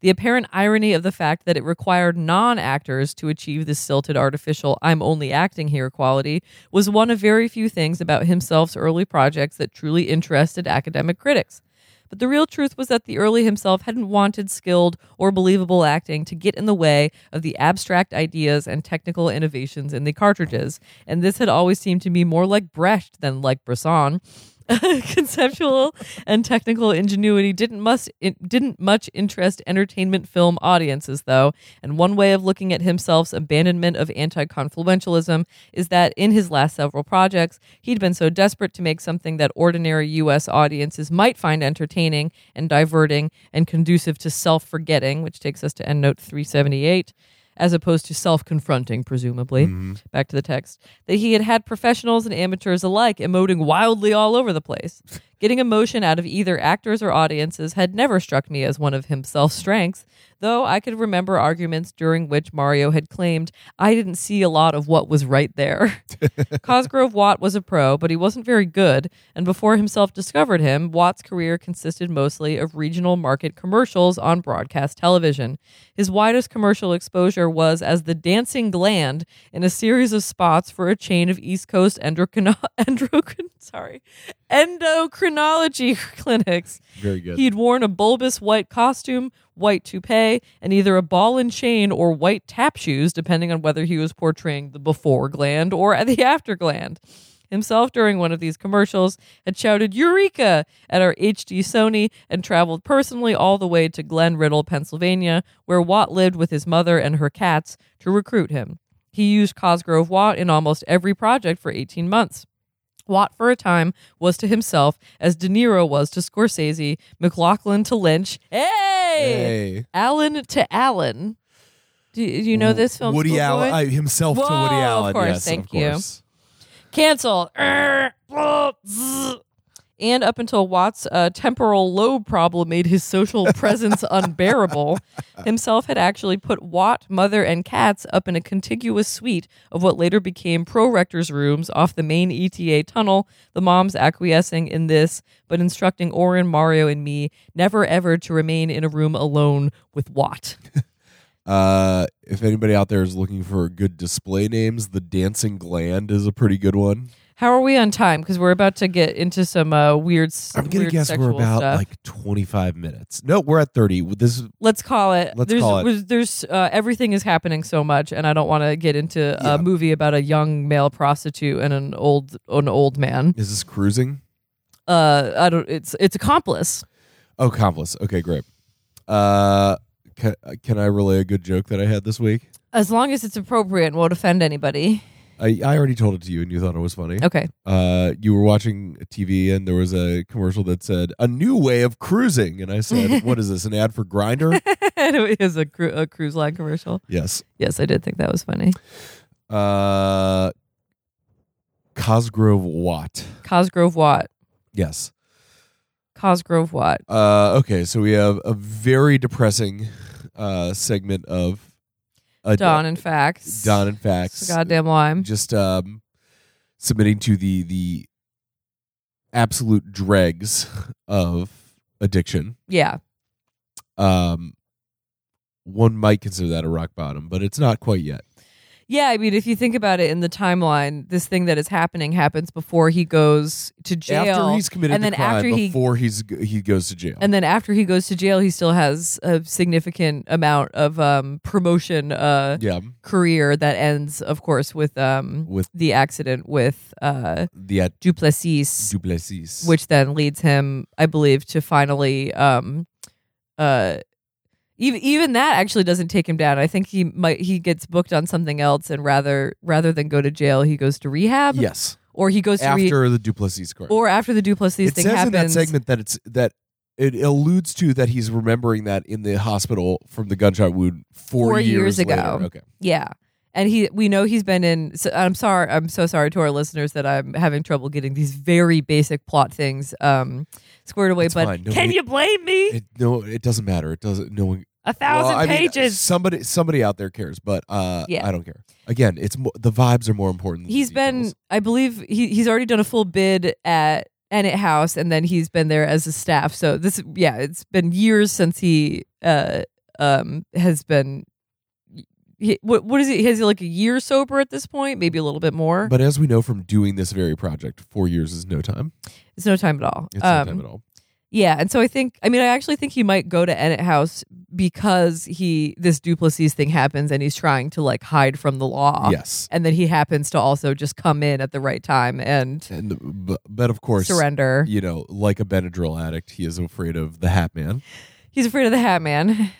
A: The apparent irony of the fact that it required non actors to achieve this silted artificial, I'm only acting here quality was one of very few things about himself's early projects that truly interested academic critics. But the real truth was that the early himself hadn't wanted skilled or believable acting to get in the way of the abstract ideas and technical innovations in the cartridges, and this had always seemed to me more like Brecht than like Bresson. <laughs> Conceptual and technical ingenuity didn't much didn't much interest entertainment film audiences though, and one way of looking at himself's abandonment of anti-confluentialism is that in his last several projects, he'd been so desperate to make something that ordinary US audiences might find entertaining and diverting and conducive to self-forgetting, which takes us to endnote 378 as opposed to self confronting, presumably. Mm-hmm. Back to the text. That he had had professionals and amateurs alike emoting wildly all over the place. Getting emotion out of either actors or audiences had never struck me as one of himself's strengths, though I could remember arguments during which Mario had claimed I didn't see a lot of what was right there. <laughs> Cosgrove Watt was a pro, but he wasn't very good, and before himself discovered him, Watt's career consisted mostly of regional market commercials on broadcast television. His widest commercial exposure was as the dancing gland in a series of spots for a chain of East Coast endocrino- <laughs> endocrin- sorry, endocrinology <laughs> clinics.
B: Very good.
A: He'd worn a bulbous white costume, white toupee, and either a ball and chain or white tap shoes, depending on whether he was portraying the before gland or the <laughs> after gland. himself during one of these commercials had shouted Eureka at our HD Sony and traveled personally all the way to Glen Riddle, Pennsylvania, where Watt lived with his mother and her cats to recruit him. He used Cosgrove Watt in almost every project for 18 months. Watt, for a time, was to himself as De Niro was to Scorsese, MacLachlan to Lynch. Hey!
B: Hey.
A: Allen to Allen. Do, do you know this film?
B: Woody Allen I, himself to Woody
A: Whoa, of
B: Allen.
A: course,
B: yes,
A: thank
B: of
A: you.
B: course.
A: Cancel. Er, And up until Watt's uh, temporal lobe problem made his social <laughs> presence unbearable, himself had actually put Watt, mother, and cats up in a contiguous suite of what later became pro-rector's rooms off the main ETA tunnel, the moms acquiescing in this, but instructing Oren, Mario, and me never ever to remain in a room alone with Watt. <laughs>
B: Uh, if anybody out there is looking for good display names, the Dancing Gland is a pretty good one.
A: How are we on time? Because we're about to get into some uh, weird,
B: I'm gonna
A: weird
B: guess we're about
A: stuff.
B: like 25 minutes. No, we're at 30. This is
A: Let's call it.
B: Let's
A: there's,
B: call it.
A: There's uh, everything is happening so much, and I don't want to get into
B: Yeah.
A: a movie about a young male prostitute and an old an old man.
B: is this cruising?
A: Uh, I don't. It's it's accomplice.
B: Oh, accomplice. Okay, great. Uh, can, can I relay a good joke that I had this week?
A: As long as it's appropriate and won't offend anybody.
B: I, I already told it to you and you thought it was funny.
A: Okay.
B: Uh, you were watching TV and there was a commercial that said a new way of cruising, and I said, <laughs> "What is this? An ad for Grindr?" <laughs>
A: it was a, cru- a cruise line commercial.
B: yes.
A: Yes, I did think that was funny.
B: Uh, Cosgrove Watt.
A: Cosgrove Watt.
B: Yes.
A: Cosgrove Watt.
B: Uh, okay, so we have a very depressing uh, segment of uh,
A: Dawn and facts.
B: Don and
A: It's
B: Facts.
A: a goddamn lime.
B: Just um, submitting to the the absolute dregs of addiction.
A: Yeah.
B: Um, one might consider that a rock bottom, but it's not quite yet.
A: Yeah, I mean, if you think about it in the timeline, this thing that is happening happens before he goes to jail.
B: after he's committed
A: and
B: the
A: then
B: crime,
A: after he
B: before he's he goes to jail.
A: and then after he goes to jail, he still has a significant amount of um, promotion uh,
B: yeah,
A: career that ends, of course, with um,
B: with
A: the accident with uh,
B: the at
A: Duplessis,
B: Duplessis,
A: which then leads him, I believe, to finally. Um, uh, even even that actually doesn't take him down. I think he might he gets booked on something else, and rather rather than go to jail, he goes to rehab,
B: yes,
A: or he goes to re-
B: after the Duplessis crime.
A: or after the Duplessis
B: it
A: thing
B: says
A: happens.
B: in that segment that it's that it alludes to that he's remembering that in the hospital from the gunshot wound four,
A: Four years
B: later.
A: ago.
B: Okay,
A: Yeah. And he, we know he's been in. So I'm sorry. I'm so sorry to our listeners that I'm having trouble getting these very basic plot things um, squared away.
B: It's
A: but
B: fine.
A: can
B: Nobody-
A: you blame me?
B: it, no, it doesn't matter. It doesn't. No one.
A: A thousand
B: well, I mean,
A: pages.
B: somebody, somebody out there cares, but uh,
A: Yeah.
B: I don't care. Again, it's mo- the vibes are more important. Than the
A: he's been. I believe, he, he's already done a full bid at Ennet House, and then he's been there as a staff. So this, yeah, it's been years since he uh, um, has been. He, what what is he? Has he like a year sober at this point? Maybe a little bit more.
B: But as we know from doing this very project, four years is no time.
A: it's no time at all.
B: It's
A: Um,
B: no time at all.
A: Yeah, and so I think I mean I actually think he might go to Ennet House because he this Duplessis thing happens and he's trying to like hide from the law.
B: yes,
A: And then he happens to also just come in at the right time and
B: and but, but of course,
A: surrender.
B: you know, like a Benadryl addict, he is afraid of the Hat Man.
A: He's afraid of the Hat Man.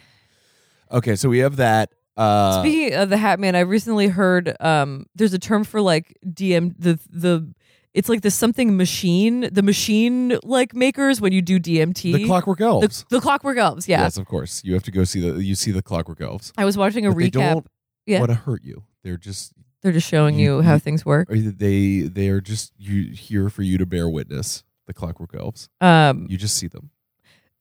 B: Okay, so we have that. Uh,
A: Speaking of the Hat Man, I recently heard um there's a term for like DM the the it's like this something machine, the machine like makers when you do DMT.
B: the Clockwork Elves.
A: The, the Clockwork Elves, yeah.
B: Yes, of course. You have to go see the. You see the Clockwork Elves.
A: I was watching a
B: But they don't
A: Yeah.
B: want to hurt you. They're just.
A: They're just showing
B: You-
A: you how
B: you-
A: things work.
B: They they are just you here for you to bear witness. The Clockwork Elves.
A: Um,
B: You just see them.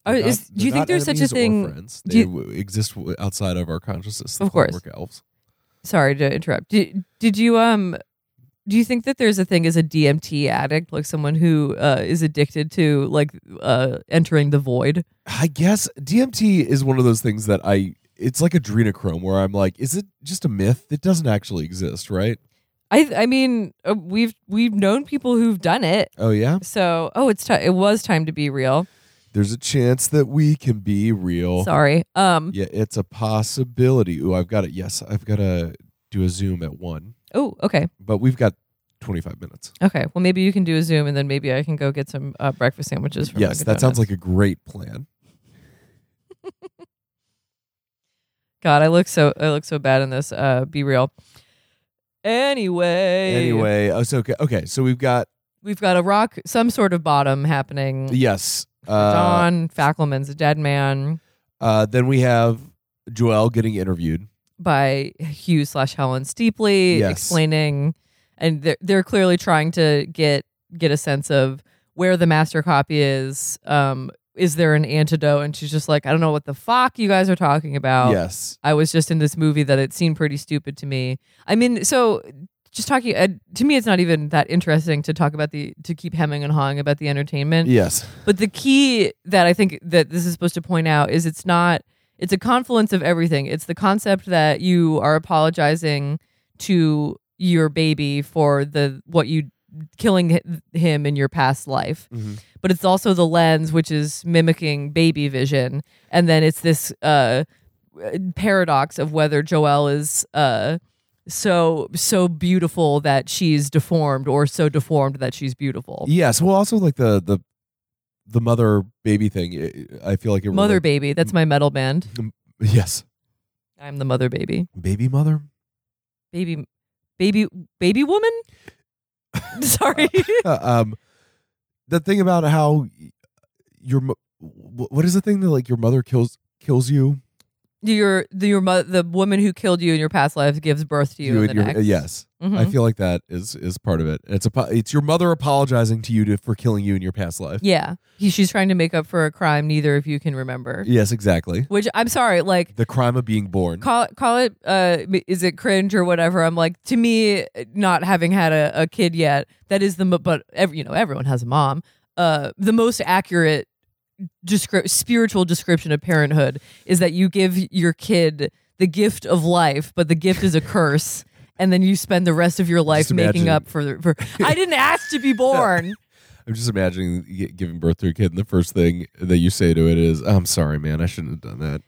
A: Are- is-
B: not-
A: do you think there's such a thing-
B: friends. They
A: you-
B: exist outside of our consciousness. The
A: Of course.
B: Clockwork Elves.
A: sorry to interrupt. Did, did you um do you think that there's a thing as a DMT addict, like someone who uh, is addicted to like uh, entering the void?
B: I guess DMT is one of those things that I. It's like adrenochrome, where I'm like, is it just a myth? It doesn't actually exist, right?
A: I I mean uh, we've we've known people who've done it.
B: Oh yeah.
A: So oh it's ti it was time to be real.
B: There's a chance that we can be real.
A: Sorry. Um
B: Yeah, it's a possibility. Ooh, I've got it. Yes, I've got to do a zoom at one,
A: oh okay.
B: but we've got 25 minutes.
A: Okay. Well, maybe you can do a Zoom, and then maybe I can go get some uh, breakfast sandwiches from.
B: yes,
A: Dunkin'
B: that sounds
A: Donuts.
B: like a great plan. <laughs>
A: God. I look so I look so bad in this. Uh, be real. Anyway.
B: Anyway, oh, so okay, okay, so we've got
A: we've got a rock, some sort of bottom happening.
B: yes, uh,
A: Don Fackelman's a dead man
B: uh, then we have Joelle getting interviewed.
A: By Hugh slash Helen Steeply,
B: Yes.
A: explaining, and they're they're clearly trying to get get a sense of where the master copy is. Um, is there an antidote? And she's just like, I don't know what the fuck you guys are talking about.
B: Yes,
A: I was just in this movie that it seemed pretty stupid to me. I mean, so just talking uh, to me, it's not even that interesting to talk about the to keep hemming and hawing about the entertainment.
B: yes,
A: But the key that I think that this is supposed to point out is it's not it's a confluence of everything. It's the concept that you are apologizing to your baby for the what you killing him in your past life.
B: Mhm.
A: But it's also the lens which is mimicking baby vision and then it's this uh paradox of whether Joelle is uh so so beautiful that she's deformed or so deformed that she's beautiful.
B: yes. Well, also like the the the mother baby thing. it- I feel like it
A: Mother
B: really-
A: baby, that's my metal band.
B: Yes,
A: I'm the mother baby.
B: baby mother.
A: Baby baby baby woman? <laughs> Sorry.
B: Uh, um, the thing about how your what is the thing that like your mother kills kills you?
A: Your the your mo- the woman who killed you in your past life gives birth to you, in the
B: your-
A: next.
B: yes,
A: Mhm.
B: I feel like that is is part of it. It's a it's your mother apologizing to you to, for killing you in your past life.
A: Yeah. He, she's trying to make up for a crime neither of you can remember.
B: Yes, exactly.
A: Which I'm sorry, like
B: The crime of being born.
A: call it call it uh is it cringe or whatever i'm like to me not having had a, a kid yet that is the but every, you know everyone has a mom uh the most accurate descri- spiritual description of parenthood is that you give your kid the gift of life but the gift is a curse and then you spend the rest of your life making up for for i didn't ask to be born <laughs>
B: I'm just imagining giving birth to a kid, and the first thing that you say to it is, "I'm sorry, man. I shouldn't have done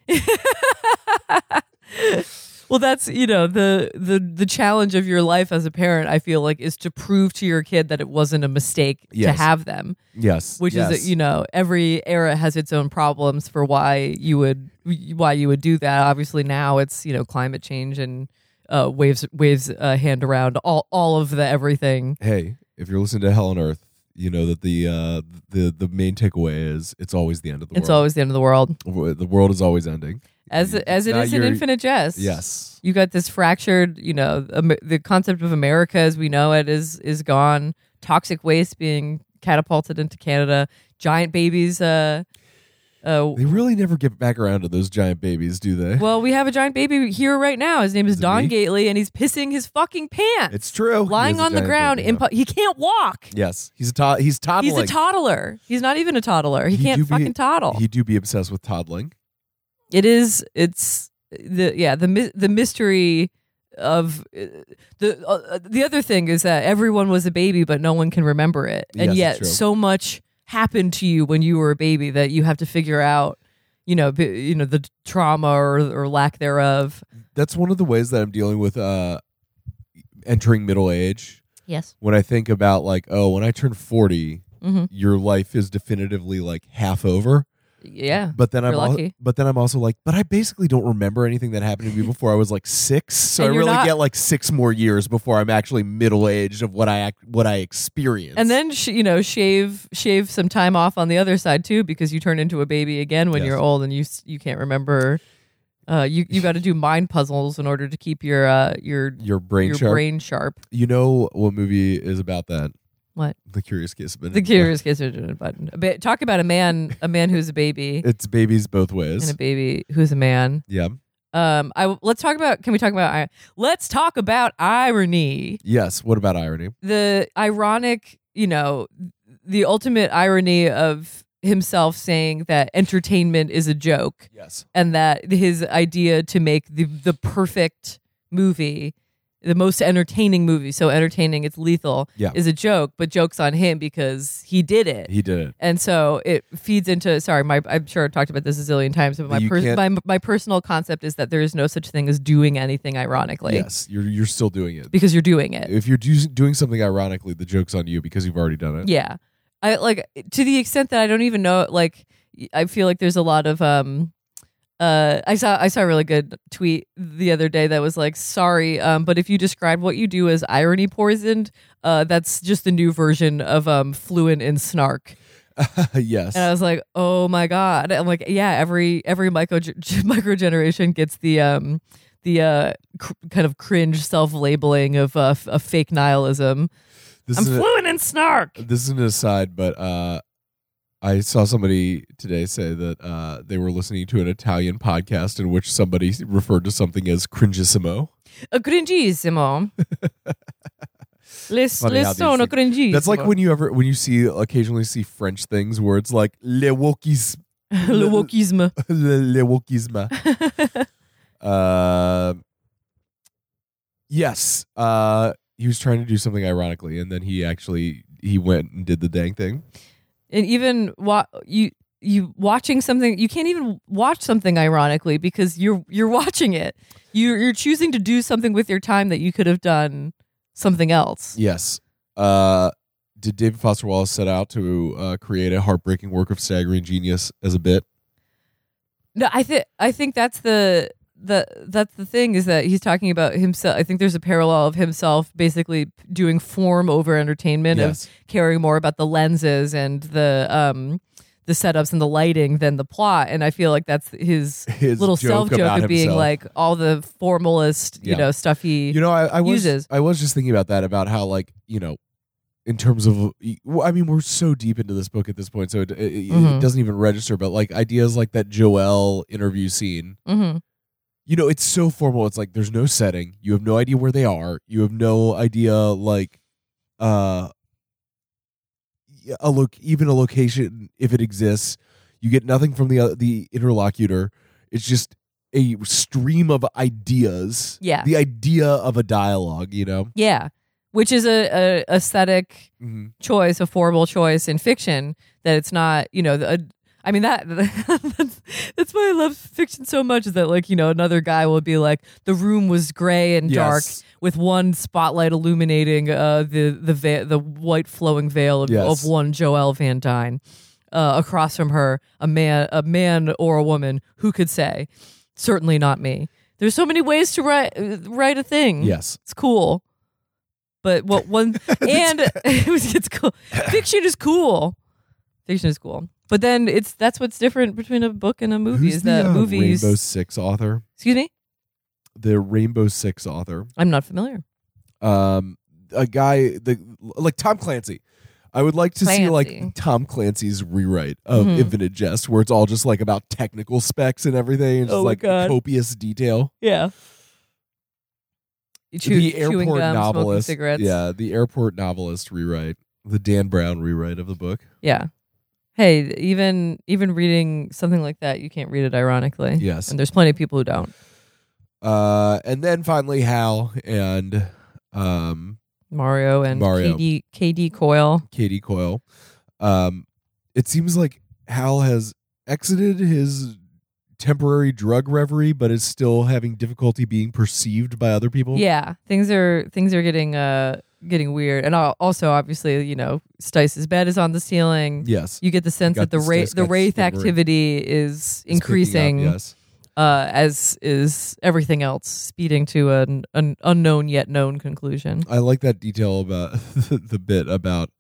B: that." <laughs>
A: well that's you know the the the challenge of your life as a parent i feel like is to prove to your kid that it wasn't a mistake to have them
B: Yes,
A: which
B: yes.
A: is you know every era has its own problems for why you would why you would do that obviously now it's you know climate change and uh waves waves uh, hand around all all of the everything
B: Hey, if you're listening to Hell on Earth, you know that the uh, the the main takeaway is it's always the end of the
A: it's
B: world.
A: always the end of the world
B: the world is always ending.
A: As as it is in infinite jest
B: Yes.
A: you got this fractured you know Am- the concept of america as we know it is is gone toxic waste being catapulted into canada giant babies uh uh
B: They really never get back around to those giant babies, do they?
A: well we have a giant baby here right now his name is,
B: Is
A: don gately and he's pissing his fucking pants
B: it's true.
A: Lying on the ground
B: baby,
A: impo- he can't walk.
B: Yes, he's a to- he's toddling.
A: he's a toddler he's not even a toddler he
B: He
A: can't
B: be-
A: fucking toddle
B: He do be obsessed with toddling.
A: It is it's the yeah the the mystery of uh, the uh, the other thing is that everyone was a baby but no one can remember it. And
B: Yes,
A: yet so much happened to you when you were a baby that you have to figure out you know b- you know the trauma or or lack thereof.
B: That's one of the ways that I'm dealing with uh entering middle age.
A: yes.
B: When I think about like, oh, when I turn 40,
A: hmm
B: your life is definitively like half over.
A: Yeah
B: But then I'm al- but then I'm also like, but I basically don't remember anything that happened to me before I was like six. So
A: And
B: I really
A: not-
B: get like six more years before I'm actually middle aged of what I act, what I experience.
A: and then sh- you know shave shave some time off on the other side too because you turn into a baby again when
B: Yes.
A: you're old and you you can't remember uh you you got to do mind puzzles in order to keep your uh your
B: your brain
A: your
B: sharp.
A: brain sharp
B: You know what movie is about that?
A: What?
B: The Curious Case of
A: the curious case of Benjamin Button. Ba- talk about a man, a man who's a baby,
B: It's babies both ways.
A: and a baby who's a man.
B: Yeah.
A: Um, I let's talk about. Can we talk about? Let's talk about irony.
B: Yes. What about irony?
A: The ironic, you know, the ultimate irony of himself saying that entertainment is a joke,
B: Yes.
A: and that his idea to make the the perfect movie the most entertaining movie, so entertaining it's lethal,
B: Yeah.
A: is a joke, but jokes on him because he did it.
B: He did it.
A: and so it feeds into sorry my i'm sure i've talked about this a zillion times but my,
B: You
A: pers-
B: can't-
A: my my personal concept is that there is no such thing as doing anything ironically
B: yes, you're you're still doing it.
A: because you're doing it
B: If you're do- doing something ironically, the joke's on you because you've already done it.
A: yeah i like to the extent that i don't even know like i feel like there's a lot of um uh, I saw I saw a really good tweet the other day that was like, "Sorry, um, but if you describe what you do as irony poisoned, uh, that's just the new version of um, fluent in snark." <laughs>
B: yes.
A: And I was like, "Oh my god!" I'm like, "Yeah, every every micro <laughs> micro generation gets the um the uh cr- kind of cringe self labeling of uh, f- of fake nihilism.
B: this
A: I'm
B: a-
A: fluent in snark.
B: this is an aside, but uh, I saw somebody today say that uh, they were listening to an Italian podcast in which somebody referred to something as cringissimo.
A: A cringissimo. <laughs> Le,
B: Funny
A: le
B: how these
A: sono cringissimo.
B: That's like when you ever when you see occasionally see French things where it's like le wokis <laughs>
A: le wokisme. <laughs>
B: le, le wokisme. uh, yes. Uh, he was trying to do something ironically, and then he actually he went and did the dang thing.
A: And even wa- you you watching something you can't even watch something ironically because you're you're watching it you you're choosing to do something with your time that you could have done something else
B: Yes. Uh, did David Foster Wallace set out to uh, create a heartbreaking work of staggering genius as a bit?
A: no i think i think that's the the that's the thing is that he's talking about himself i think there's a parallel of himself basically doing form over entertainment
B: Yes.
A: of caring more about the lenses and the um the setups and the lighting than the plot and i feel like that's his
B: His
A: little self joke of being
B: himself.
A: like all the formalist, you know, stuff he.
B: You know, I, I was
A: uses.
B: I was just thinking about that about how like you know, in terms of I mean, we're so deep into this book at this point, so it, it, it
A: Mhm.
B: doesn't even register. But like ideas like that Joelle interview scene,
A: hmm
B: you know, it's so formal. It's like there's no setting. You have no idea where they are. You have no idea like, uh, a look even a location if it exists. You get nothing from the uh, the interlocutor. It's just a stream of ideas.
A: Yeah.
B: the idea of a dialogue. You know.
A: Yeah, which is a, a aesthetic
B: Mm-hmm.
A: choice, a formal choice in fiction. That it's not, you know, the, I mean that <laughs> that's, that's why I love fiction so much. Is that like you know another guy will be like the room was gray and dark
B: Yes.
A: with one spotlight illuminating uh, the the va- the white flowing veil of,
B: Yes.
A: of one Joelle Van Dyne. Uh, across from her, a man, a man or a woman who could say, "Certainly not me." There's so many ways to write uh, write a thing.
B: Yes.
A: it's cool. But what one <laughs> and <laughs> it was it's cool. Fiction is cool. Fiction is cool. But then it's that's what's different between a book and a movie
B: Who's
A: is
B: the,
A: that
B: uh,
A: movies.
B: Rainbow Six author?
A: Excuse me,
B: The Rainbow Six author.
A: I'm not familiar.
B: um a guy the like Tom Clancy. I would like to see like Tom Clancy's rewrite of
A: Mhm.
B: Infinite Jest, where it's all just like about technical specs and everything, and just
A: Oh
B: like
A: God.
B: copious detail.
A: Yeah. Chew,
B: the airport
A: gum,
B: novelist, yeah, the airport novelist rewrite, the Dan Brown rewrite of the book.
A: Yeah. Hey, even even reading something like that, you can't read it ironically.
B: Yes,
A: And there's plenty of people who don't.
B: uh, and then finally Hal and um
A: Mario and
B: Mario.
A: KD KD Coyle.
B: Katie Coyle. Um, it seems like Hal has exited his temporary drug reverie, but is still having difficulty being perceived by other people.
A: Yeah, things are things are getting uh getting weird, and also obviously you know Stice's bed is on the ceiling.
B: Yes.
A: You get the sense that the
B: the
A: ra- the wraith activity is
B: picking up,
A: increasing,
B: yes.
A: uh, as is everything else, speeding to an, an unknown yet known conclusion.
B: I like that detail about <laughs> the bit about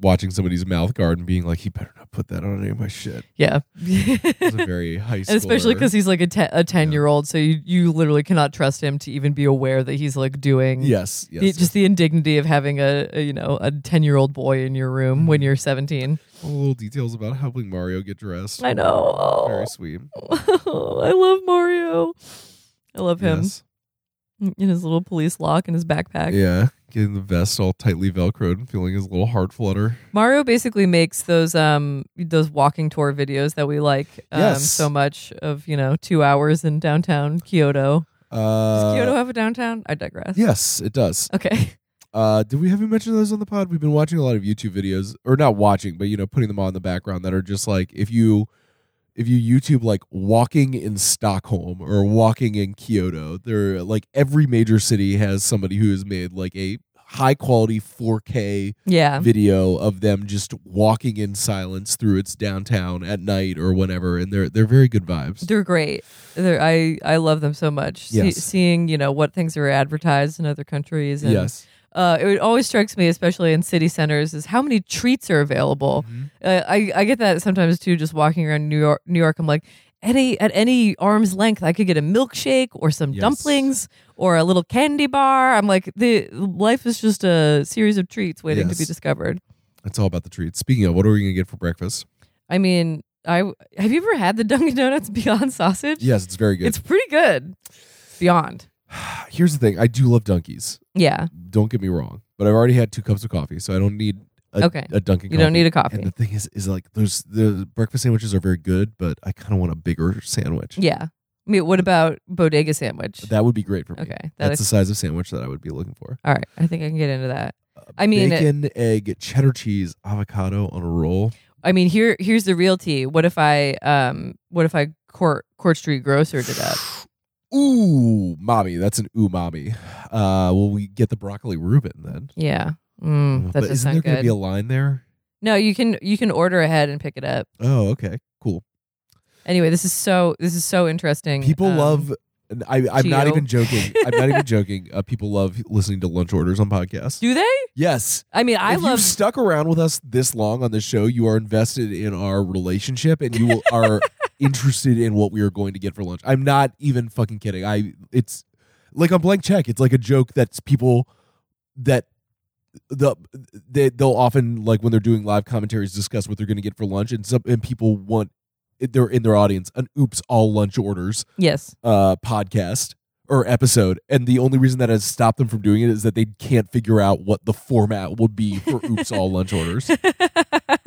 B: watching somebody's mouth guard and being like, he better not put that on any of my shit.
A: Yeah,
B: a very <laughs> high school.
A: and especially because he's like a te- a ten year old, so you you literally cannot trust him to even be aware that he's like doing
B: Yes, yes.
A: the- just the indignity of having a, a you know a ten year old boy in your room when
B: Mhm.
A: you're seventeen.
B: All the little details about helping Mario get dressed.
A: I know.
B: Very sweet. <laughs>
A: I love Mario. I love him
B: Yes. <laughs>
A: in his little police lock and his backpack.
B: Yeah. Getting the vest all tightly velcroed and feeling his little heart flutter.
A: Mario basically makes those um those walking tour videos that we like um,
B: Yes.
A: so much of you know two hours in downtown Kyoto. Does
B: Uh,
A: Kyoto have a downtown? I digress.
B: yes, it does.
A: Okay. <laughs>
B: Uh, did we have you mention those on the pod? We've been watching a lot of YouTube videos, or not watching, but you know, putting them on in the background that are just like if you if you YouTube like walking in Stockholm or walking in Kyoto, they're like every major city has somebody who has made like a high quality 4K
A: Yeah.
B: video of them just walking in silence through its downtown at night or whenever, and they're they're very good vibes.
A: They're great. They're, I I love them so much. See-
B: Yes.
A: seeing you know what things are advertised in other countries. And,
B: yes,
A: Uh, it always strikes me, especially in city centers, is how many treats are available.
B: Mm-hmm.
A: Uh, I I get that sometimes too. Just walking around New York, New York, I'm like, any at any arm's length, I could get a milkshake or some
B: Yes.
A: dumplings or a little candy bar. I'm like, the life is just a series of treats waiting to be discovered.
B: it's all about the treats. Speaking of, what are we gonna get for breakfast?
A: I mean, I have you ever had the Dunkin' Donuts <laughs> Beyond Sausage?
B: Yes, it's very good.
A: It's pretty good. Beyond. <sighs>
B: Here's the thing: I do love Dunkies.
A: Yeah.
B: Don't get me wrong, but I've already had two cups of coffee, so I don't need a,
A: Okay.
B: a Dunkin'
A: You
B: coffee.
A: don't need a coffee.
B: And the thing is, is like those the breakfast sandwiches are very good, but I kind of want a bigger sandwich.
A: Yeah. I mean, what about bodega sandwich?
B: That would be great for me.
A: Okay, that
B: that's the size of sandwich that I would be looking for.
A: All right, I think I can get into that. I mean, it-
B: bacon, egg, cheddar cheese, avocado on a roll.
A: I mean, here here's the real tea. What if I um what if I court Court Street grocered it up?
B: Ooh, mommy, that's an umami. Uh, will we get the broccoli Reuben then?
A: Yeah. Mm, that
B: but
A: does
B: isn't there
A: sound
B: going to
A: good.
B: be a line there?
A: no, you can you can order ahead and pick it up.
B: Oh, okay, cool.
A: Anyway, this is so this is so interesting.
B: People
A: Um,
B: love. and I, I'm not
A: Gio.
B: even joking. <laughs> I'm not even joking. Uh, people love listening to lunch orders on podcasts.
A: Do they?
B: Yes.
A: I mean, I
B: if
A: love
B: you've stuck around with us this long on this show, you are invested in our relationship and you will, are <laughs> interested in what we are going to get for lunch. I'm not even fucking kidding. I it's like a blank check. It's like a joke that's people that the they they'll often like when they're doing live commentaries discuss what they're going to get for lunch and some and people want they're in their audience an oops all lunch orders
A: yes.
B: uh podcast or episode and the only reason that has stopped them from doing it is that they can't figure out what the format would be for <laughs> oops all lunch orders <laughs>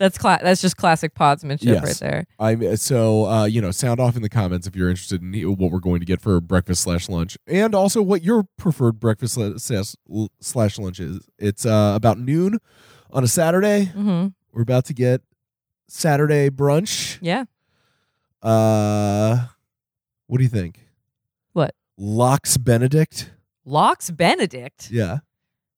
A: that's cla- that's just classic podsmanship
B: Yes.
A: right there.
B: i'm so uh you know sound off in the comments if you're interested in what we're going to get for breakfast slash lunch and also what your preferred breakfast slash lunch is it's uh about noon on a saturday
A: hmm
B: we're about to get saturday brunch
A: Yeah.
B: uh what do you think
A: What?
B: lox benedict
A: Lox Benedict.
B: yeah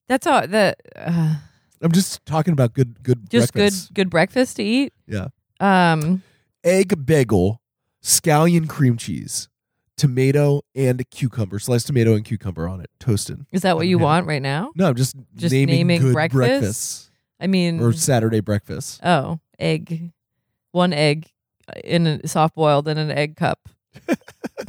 A: That's all The. uh,
B: i'm just talking about good good
A: just good good breakfast to eat.
B: Yeah.
A: Um
B: egg bagel, scallion cream cheese, tomato and cucumber, sliced tomato and cucumber on it, toasted.
A: is that what you want right now?
B: No, I'm just,
A: Just
B: naming,
A: naming breakfast?
B: breakfasts
A: I mean
B: or Saturday breakfast.
A: Oh, egg. One egg in a soft boiled in an egg cup. <laughs>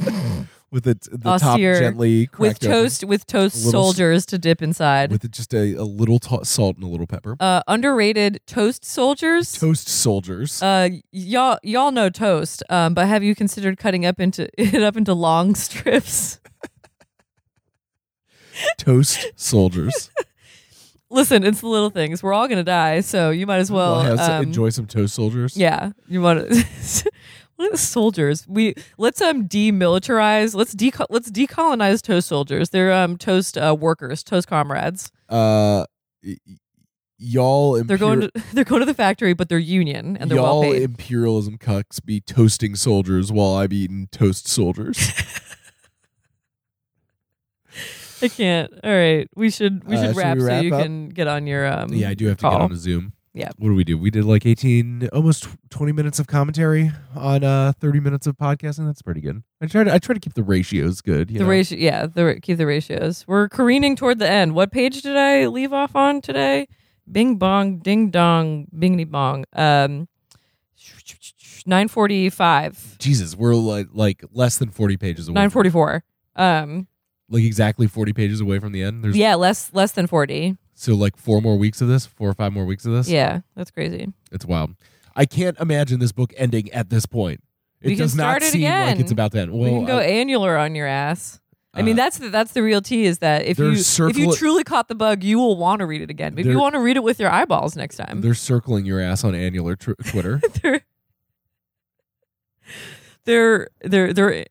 A: <laughs>
B: with it the top
A: Austere,
B: gently
A: With
B: cracked open,
A: toast with toast
B: Little
A: soldiers to dip inside.
B: with just a, a little salt and a little pepper.
A: uh underrated toast soldiers.
B: Toast soldiers.
A: uh y'all y'all know toast. Um but have you considered cutting up into <laughs> it up into long strips? <laughs>
B: toast soldiers. <laughs>
A: Listen, it's the little things. We're all gonna die, so you might as well
B: have
A: um,
B: enjoy some toast soldiers.
A: Yeah, you want to. What at the soldiers? We let's um demilitarize. Let's deco- let's decolonize toast soldiers. They're um toast uh, workers, toast comrades.
B: Uh, y- y'all.
A: They're going to <laughs> they're going to the factory, but they're union and they're
B: y'all
A: well
B: imperialism cucks be toasting soldiers while I'm eating toast soldiers. <laughs>
A: I can't. All right, we should we
B: Uh,
A: should
B: should
A: wrap,
B: we
A: so you
B: up?
A: can get on your um.
B: yeah, I do have to get on a Zoom.
A: Yeah.
B: What do we do? We did like 18, almost 20 minutes of commentary on uh 30 minutes of podcasting. That's pretty good. I try to I try to keep the ratios good. You
A: The
B: know?
A: ratio, yeah, the keep the ratios. We're careening toward the end. What page did I leave off on today? Bing bong, ding dong, bingity bong. Um, nine forty five,
B: Jesus, we're like like less than 40 pages away.
A: nine forty four. Um,
B: Like exactly 40 pages away from the end. There's
A: yeah, less less than forty.
B: So like four more weeks of this, four or five more weeks of this.
A: Yeah, that's crazy.
B: It's wild. I can't imagine this book ending at this point. It
A: We can
B: does not
A: start it
B: seem like
A: again.
B: it's about to end. Well,
A: we can go
B: I-
A: annular on your ass. I mean,
B: uh,
A: that's the, that's the real tea. Is that if you if you truly caught the bug, you will want to read it again. Maybe you want to read it with your eyeballs next time.
B: they're circling your ass on annular tr- Twitter. <laughs>
A: they're they're they're they're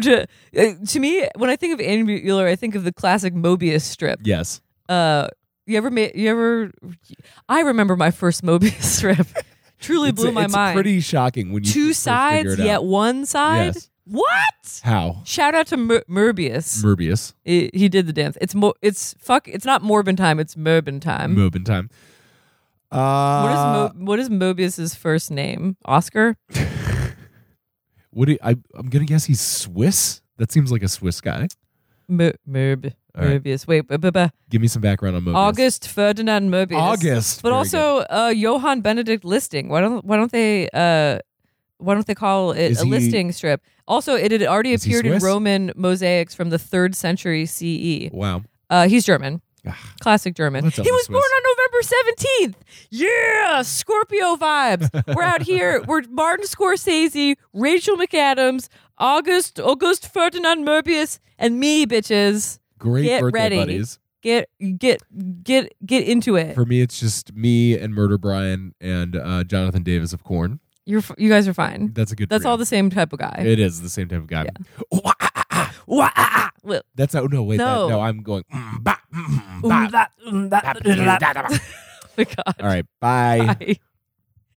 A: to, uh, to me, when I think of annular, I think of the classic Mobius strip.
B: Yes.
A: Uh, you ever made? You ever? I remember my first Mobius <laughs> strip. Truly
B: It's,
A: blew my
B: it's
A: mind.
B: pretty shocking when you
A: Two sides, yet
B: out.
A: one side.
B: Yes.
A: What?
B: How?
A: Shout out to Merbius.
B: Merbius.
A: He- he did the dance. It's mo- It's fuck. It's not Morbin time. It's Merbin time.
B: Mobin time. Uh,
A: what is Mo- what is Mobius's first name? Oscar. <laughs>
B: what do you- I, I'm gonna guess he's Swiss. That seems like a Swiss guy.
A: Mer- Merb.
B: All right.
A: Merbius. Wait. bu- bu- bu-
B: Give me some background on Mobius.
A: August Ferdinand Merbius.
B: August.
A: But
B: Very
A: also uh, Johann Benedict Listing. Why don't Why don't they uh, Why don't they call it
B: Is
A: a
B: he-
A: listing strip? Also, it had already
B: Is he
A: appeared in
B: Swiss?
A: Roman mosaics from the third century CE.
B: Wow.
A: Uh, he's German.
B: Ah,
A: Classic German. He was
B: Swiss?
A: born on November 17th. Yeah, Scorpio vibes. We're out here. <laughs> We're Martin Scorsese, Rachel McAdams, August August Ferdinand Merbius, and me, bitches.
B: Great
A: Get
B: birthday
A: ready.
B: buddies.
A: Get get get get into it.
B: For me, it's just me and Murder Brian and uh, Jonathan Davis of Korn.
A: You're you guys are fine.
B: That's a good.
A: That's all the same type of guy.
B: It is the same type of guy.
A: Wah, ah, well,
B: That's oh no wait
A: No.
B: That, no I'm going. mm, bah, mm,
A: um, that, um, that, oh god.
B: All right, bye.
A: Bye.